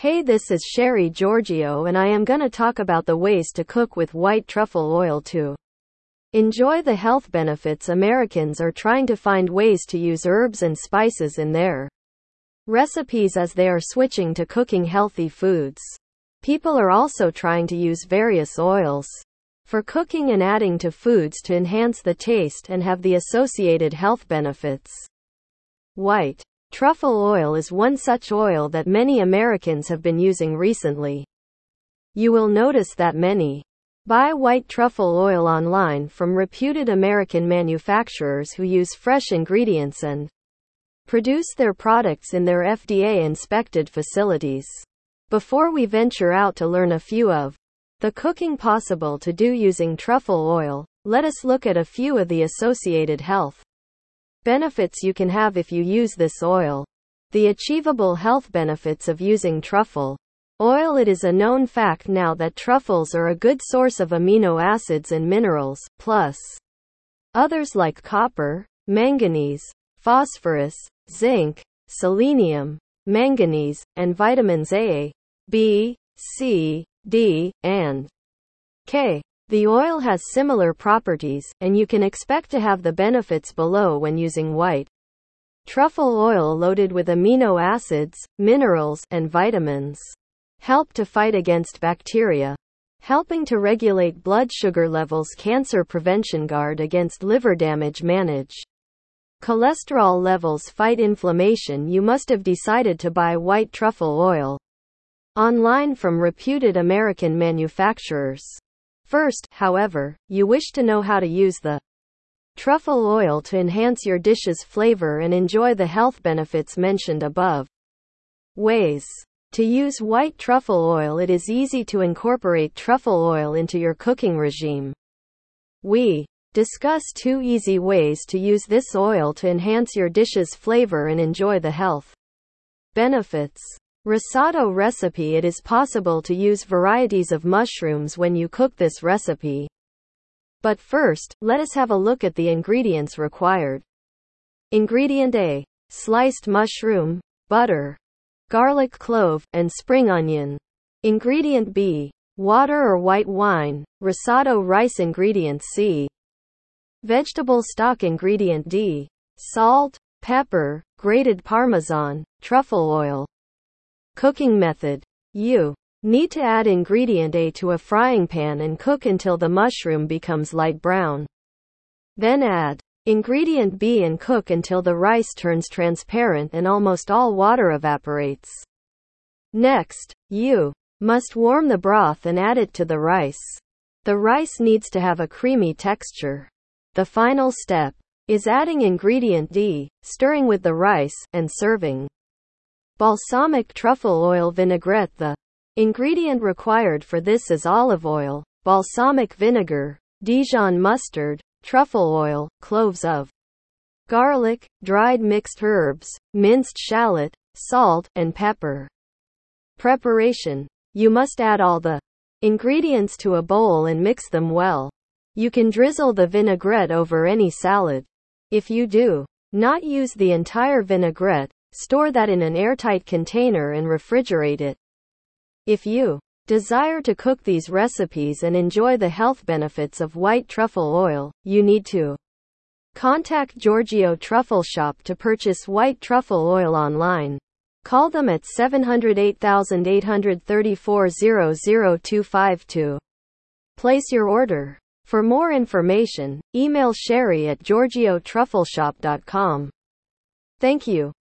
Hey, this is Sherry Giorgio, and I am gonna talk about the ways to cook with white truffle oil to enjoy the health benefits. Americans are trying to find ways to use herbs and spices in their recipes as they are switching to cooking healthy foods. People are also trying to use various oils for cooking and adding to foods to enhance the taste and have the associated health benefits. White Truffle oil is one such oil that many Americans have been using recently. You will notice that many buy white truffle oil online from reputed American manufacturers who use fresh ingredients and produce their products in their FDA inspected facilities. Before we venture out to learn a few of the cooking possible to do using truffle oil, let us look at a few of the associated health Benefits you can have if you use this oil. The achievable health benefits of using truffle oil. It is a known fact now that truffles are a good source of amino acids and minerals, plus others like copper, manganese, phosphorus, zinc, selenium, manganese, and vitamins A, B, C, D, and K. The oil has similar properties, and you can expect to have the benefits below when using white truffle oil loaded with amino acids, minerals, and vitamins. Help to fight against bacteria. Helping to regulate blood sugar levels, cancer prevention, guard against liver damage, manage cholesterol levels, fight inflammation. You must have decided to buy white truffle oil online from reputed American manufacturers. First, however, you wish to know how to use the truffle oil to enhance your dish's flavor and enjoy the health benefits mentioned above. Ways to use white truffle oil It is easy to incorporate truffle oil into your cooking regime. We discuss two easy ways to use this oil to enhance your dish's flavor and enjoy the health benefits. Risotto recipe It is possible to use varieties of mushrooms when you cook this recipe. But first, let us have a look at the ingredients required. Ingredient A sliced mushroom, butter, garlic clove, and spring onion. Ingredient B water or white wine, risotto rice. Ingredient C vegetable stock. Ingredient D salt, pepper, grated parmesan, truffle oil. Cooking method. You need to add ingredient A to a frying pan and cook until the mushroom becomes light brown. Then add ingredient B and cook until the rice turns transparent and almost all water evaporates. Next, you must warm the broth and add it to the rice. The rice needs to have a creamy texture. The final step is adding ingredient D, stirring with the rice, and serving. Balsamic truffle oil vinaigrette The ingredient required for this is olive oil, balsamic vinegar, Dijon mustard, truffle oil, cloves of garlic, dried mixed herbs, minced shallot, salt, and pepper. Preparation. You must add all the ingredients to a bowl and mix them well. You can drizzle the vinaigrette over any salad. If you do not use the entire vinaigrette, Store that in an airtight container and refrigerate it. If you desire to cook these recipes and enjoy the health benefits of white truffle oil, you need to contact Giorgio Truffle Shop to purchase white truffle oil online. Call them at 708 Place your order. For more information, email Sherry at giorgiotruffleshop.com. Thank you.